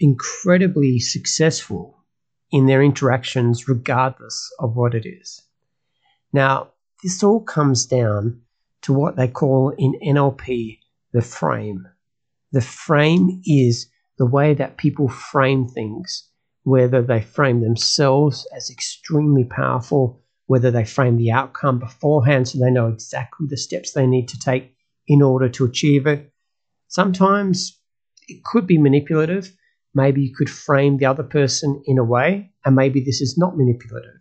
incredibly successful in their interactions, regardless of what it is. Now, this all comes down to what they call in NLP the frame. The frame is the way that people frame things, whether they frame themselves as extremely powerful, whether they frame the outcome beforehand so they know exactly the steps they need to take in order to achieve it. Sometimes it could be manipulative, maybe you could frame the other person in a way, and maybe this is not manipulative.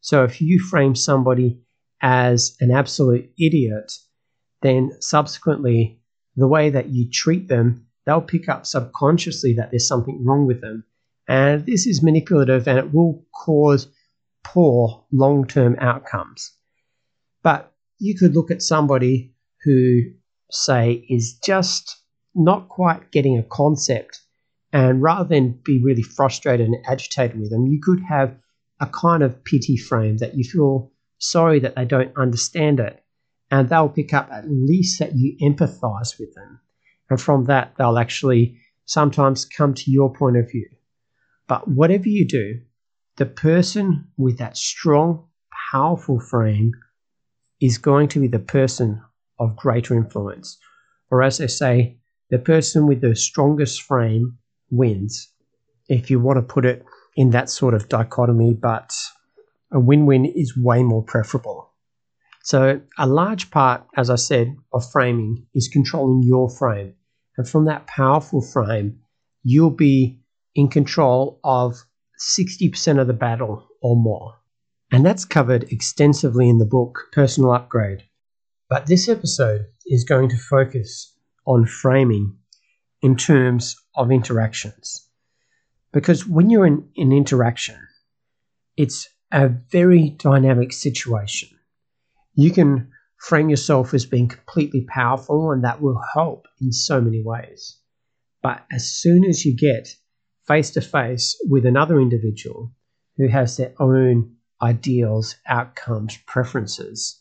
So if you frame somebody as an absolute idiot, then subsequently, the way that you treat them, they'll pick up subconsciously that there's something wrong with them. And this is manipulative and it will cause poor long term outcomes. But you could look at somebody who, say, is just not quite getting a concept and rather than be really frustrated and agitated with them, you could have a kind of pity frame that you feel sorry that they don't understand it. And they'll pick up at least that you empathize with them. And from that, they'll actually sometimes come to your point of view. But whatever you do, the person with that strong, powerful frame is going to be the person of greater influence. Or as they say, the person with the strongest frame wins, if you want to put it in that sort of dichotomy, but a win win is way more preferable. So, a large part, as I said, of framing is controlling your frame. And from that powerful frame, you'll be in control of 60% of the battle or more. And that's covered extensively in the book Personal Upgrade. But this episode is going to focus on framing in terms of interactions. Because when you're in an in interaction, it's a very dynamic situation. You can frame yourself as being completely powerful, and that will help in so many ways. But as soon as you get face to face with another individual who has their own ideals, outcomes, preferences,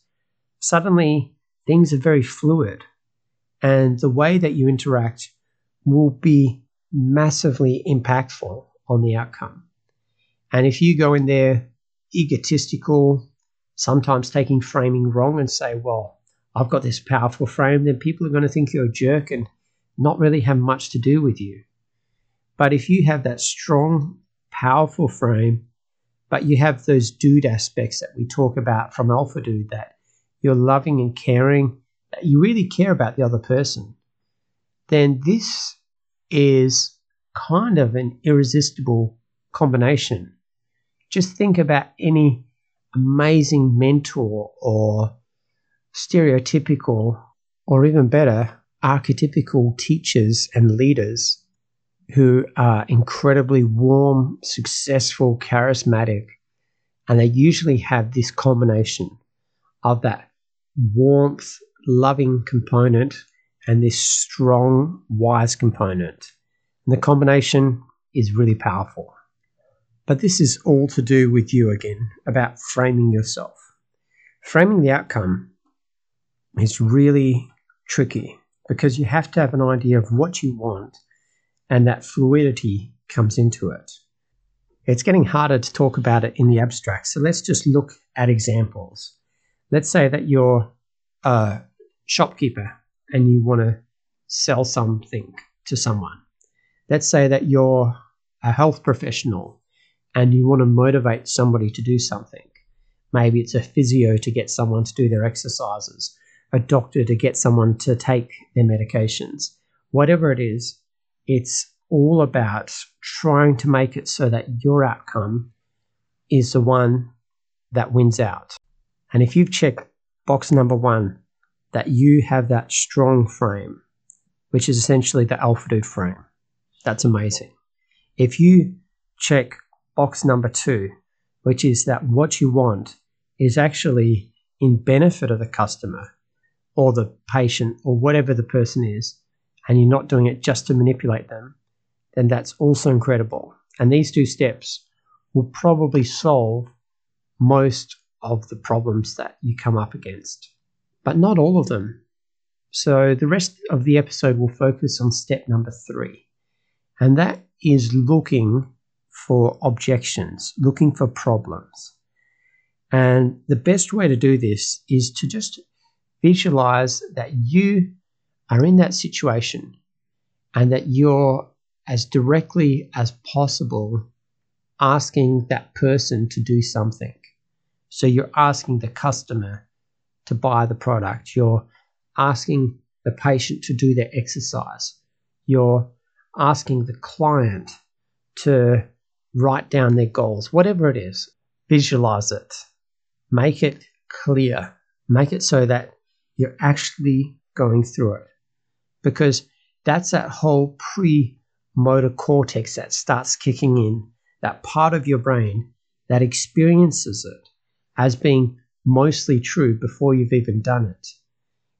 suddenly things are very fluid. And the way that you interact will be massively impactful on the outcome. And if you go in there egotistical, sometimes taking framing wrong and say, well, I've got this powerful frame, then people are going to think you're a jerk and not really have much to do with you. But if you have that strong, powerful frame, but you have those dude aspects that we talk about from Alpha Dude, that you're loving and caring, that you really care about the other person, then this is kind of an irresistible combination. Just think about any amazing mentor or stereotypical, or even better, archetypical teachers and leaders who are incredibly warm, successful, charismatic, and they usually have this combination of that warmth, loving component and this strong, wise component. And the combination is really powerful. But this is all to do with you again, about framing yourself. Framing the outcome is really tricky because you have to have an idea of what you want, and that fluidity comes into it. It's getting harder to talk about it in the abstract, so let's just look at examples. Let's say that you're a shopkeeper and you want to sell something to someone. Let's say that you're a health professional and you want to motivate somebody to do something. Maybe it's a physio to get someone to do their exercises, a doctor to get someone to take their medications. Whatever it is, it's all about trying to make it so that your outcome is the one that wins out. And if you've checked box number one, that you have that strong frame, which is essentially the alpha dude frame. That's amazing. If you check box number two, which is that what you want is actually in benefit of the customer or the patient or whatever the person is, and you're not doing it just to manipulate them, then that's also incredible. And these two steps will probably solve most of the problems that you come up against, but not all of them. So the rest of the episode will focus on step number three, and that is looking for objections, looking for problems. And the best way to do this is to just visualize that you are in that situation and that you're as directly as possible asking that person to do something. So you're asking the customer to buy the product, you're asking the patient to do their exercise, you're asking the client to write down their goals, whatever it is, visualize it, make it clear, make it so that you're actually going through it. Because that's that whole pre motor cortex that starts kicking in, that part of your brain that experiences it as being mostly true before you've even done it.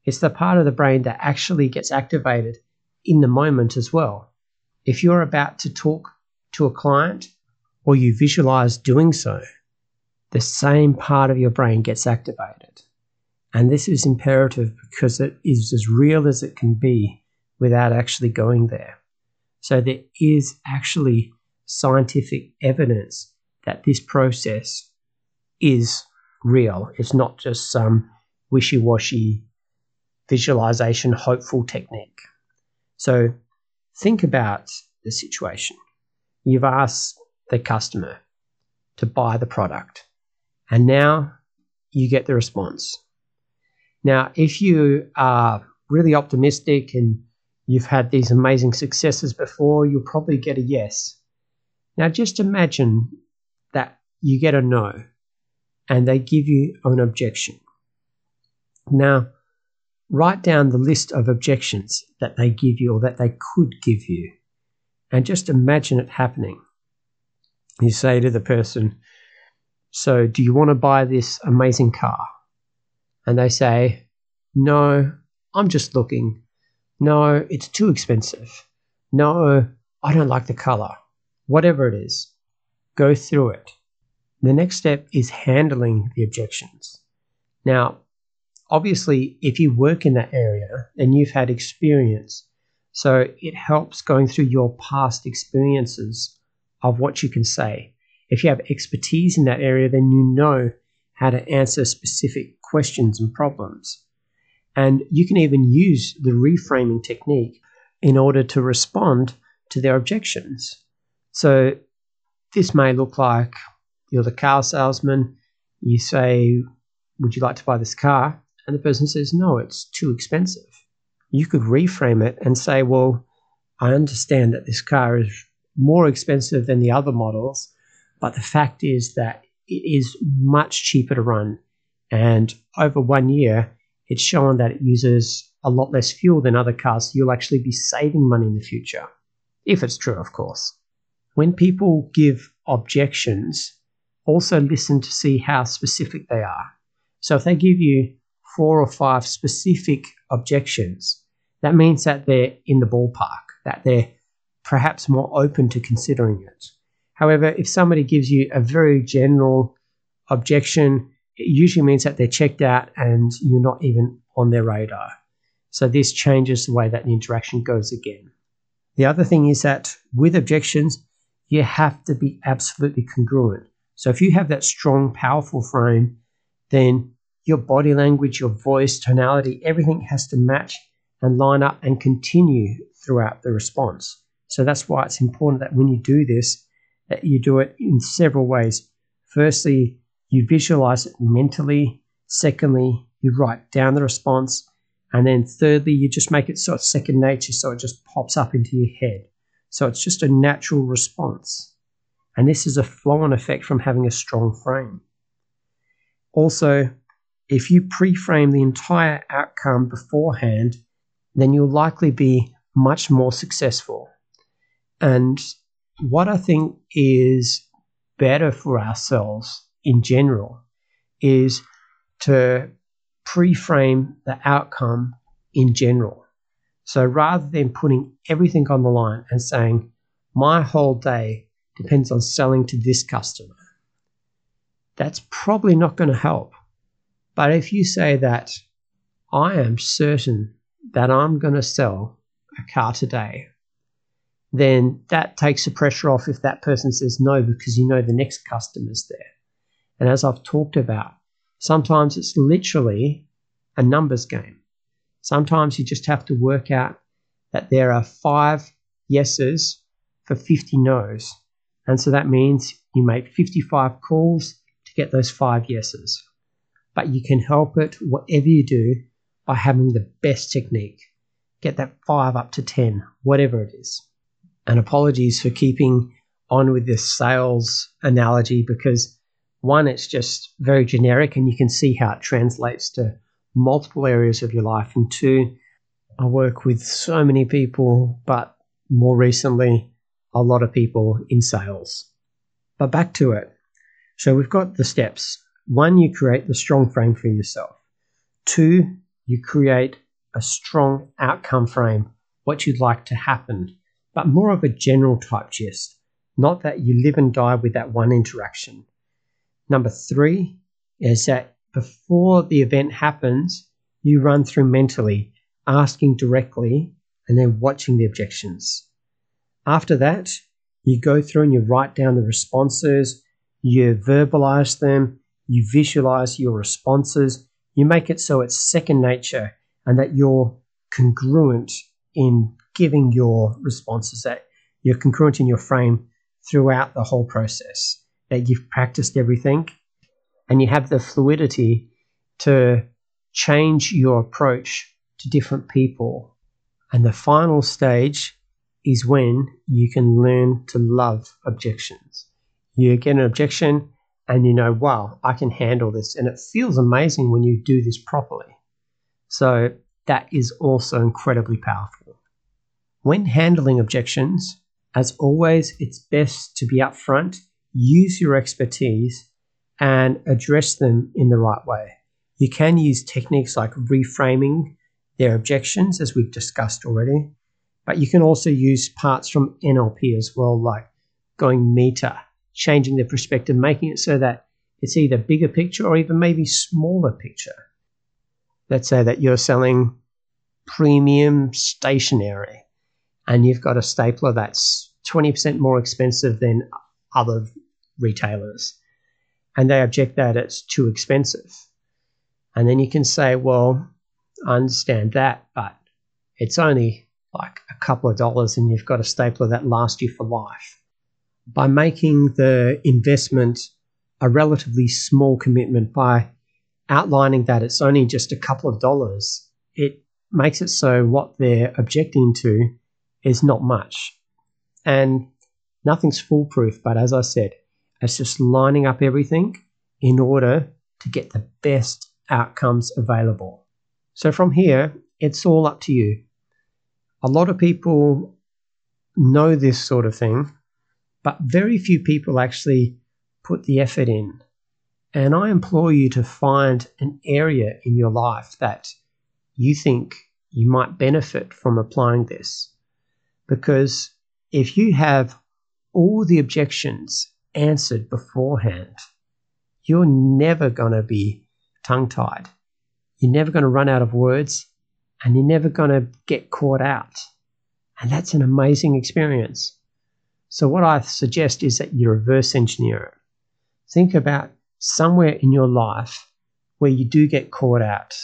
It's the part of the brain that actually gets activated in the moment as well. If you're about to talk to a client or you visualize doing so, the same part of your brain gets activated. And this is imperative because it is as real as it can be without actually going there. So there is actually scientific evidence that this process is real. It's not just some wishy washy visualization, hopeful technique. So think about the situation. You've asked the customer to buy the product, and now you get the response. Now, if you are really optimistic and you've had these amazing successes before, you'll probably get a yes. Now, just imagine that you get a no and they give you an objection. Now, write down the list of objections that they give you or that they could give you and just imagine it happening. You say to the person, So, do you want to buy this amazing car? and they say, No, I'm just looking. No, it's too expensive. No, I don't like the color. Whatever it is, go through it. The next step is handling the objections. Now, obviously, if you work in that area, then you've had experience. So it helps going through your past experiences of what you can say. If you have expertise in that area, then you know how to answer specific questions and problems. And you can even use the reframing technique in order to respond to their objections. So this may look like you're the car salesman, you say, Would you like to buy this car? And the person says, No, it's too expensive. You could reframe it and say, Well, I understand that this car is more expensive than the other models, but the fact is that it is much cheaper to run. And over one year, it's shown that it uses a lot less fuel than other cars. So you'll actually be saving money in the future, if it's true, of course. When people give objections, also listen to see how specific they are. So if they give you four or five specific objections, that means that they're in the ballpark, that they're perhaps more open to considering it. However, if somebody gives you a very general objection, it usually means that they're checked out and you're not even on their radar. So this changes the way that the interaction goes again. The other thing is that with objections, you have to be absolutely congruent. So if you have that strong, powerful frame, then your body language, your voice, tonality, everything has to match and line up and continue throughout the response. So that's why it's important that when you do this, that you do it in several ways. Firstly, you visualize it mentally. Secondly, you write down the response. And then thirdly, you just make it so it's second nature, so it just pops up into your head. So it's just a natural response. And this is a flow on effect from having a strong frame. Also, if you pre frame the entire outcome beforehand, then you'll likely be much more successful. And what I think is better for ourselves in general is to pre frame the outcome in general. So rather than putting everything on the line and saying, my whole day depends on selling to this customer, that's probably not going to help. But if you say that I am certain that I'm going to sell a car today, then that takes the pressure off if that person says no because you know the next customer's there. And as I've talked about, sometimes it's literally a numbers game. Sometimes you just have to work out that there are five yeses for 50 no's. And so that means you make 55 calls to get those five yeses. But you can help it, whatever you do, by having the best technique. Get that five up to 10, whatever it is. And apologies for keeping on with this sales analogy because one, it's just very generic and you can see how it translates to multiple areas of your life. And two, I work with so many people, but more recently, a lot of people in sales. But back to it. So we've got the steps. One, you create the strong frame for yourself. Two, you create a strong outcome frame, what you'd like to happen, but more of a general type gist, not that you live and die with that one interaction. Number three is that before the event happens, you run through mentally, asking directly, and then watching the objections. After that, you go through and you write down the responses, you verbalize them, you visualize your responses, you make it so it's second nature and that you're congruent in giving your responses, that you're congruent in your frame throughout the whole process, that you've practiced everything and you have the fluidity to change your approach to different people. And the final stage is when you can learn to love objections. You get an objection and you know, wow, I can handle this. And it feels amazing when you do this properly. So that is also incredibly powerful. When handling objections, as always, it's best to be upfront, use your expertise, and address them in the right way. You can use techniques like reframing their objections, as we've discussed already, but you can also use parts from NLP as well, like going meta, changing the perspective, making it so that it's either bigger picture or even maybe smaller picture. Let's say that you're selling premium stationery and you've got a stapler that's 20% more expensive than other retailers and they object that it's too expensive. And then you can say, well, I understand that, but it's only like a couple of dollars and you've got a stapler that lasts you for life. By making the investment a relatively small commitment, by outlining that it's only just a couple of dollars, it makes it so what they're objecting to is not much. And nothing's foolproof, but as I said, it's just lining up everything in order to get the best outcomes available. So from here, it's all up to you. A lot of people know this sort of thing, but very few people actually put the effort in. And I implore you to find an area in your life that you think you might benefit from applying this. Because if you have all the objections answered beforehand, you're never going to be tongue tied. You're never going to run out of words and you're never going to get caught out. And that's an amazing experience. So, what I suggest is that you reverse engineer it. Think about somewhere in your life where you do get caught out,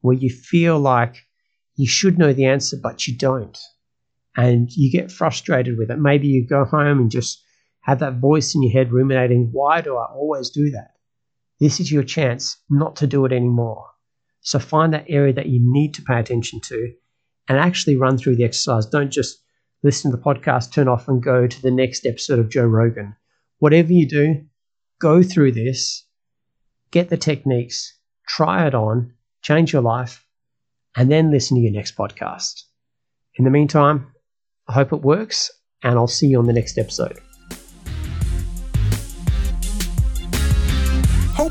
where you feel like you should know the answer, but you don't. And you get frustrated with it. Maybe you go home and just have that voice in your head ruminating, why do I always do that? This is your chance not to do it anymore. So find that area that you need to pay attention to and actually run through the exercise. Don't just listen to the podcast, turn off, and go to the next episode of Joe Rogan. Whatever you do, go through this, get the techniques, try it on, change your life, and then listen to your next podcast. In the meantime, I hope it works and I'll see you on the next episode.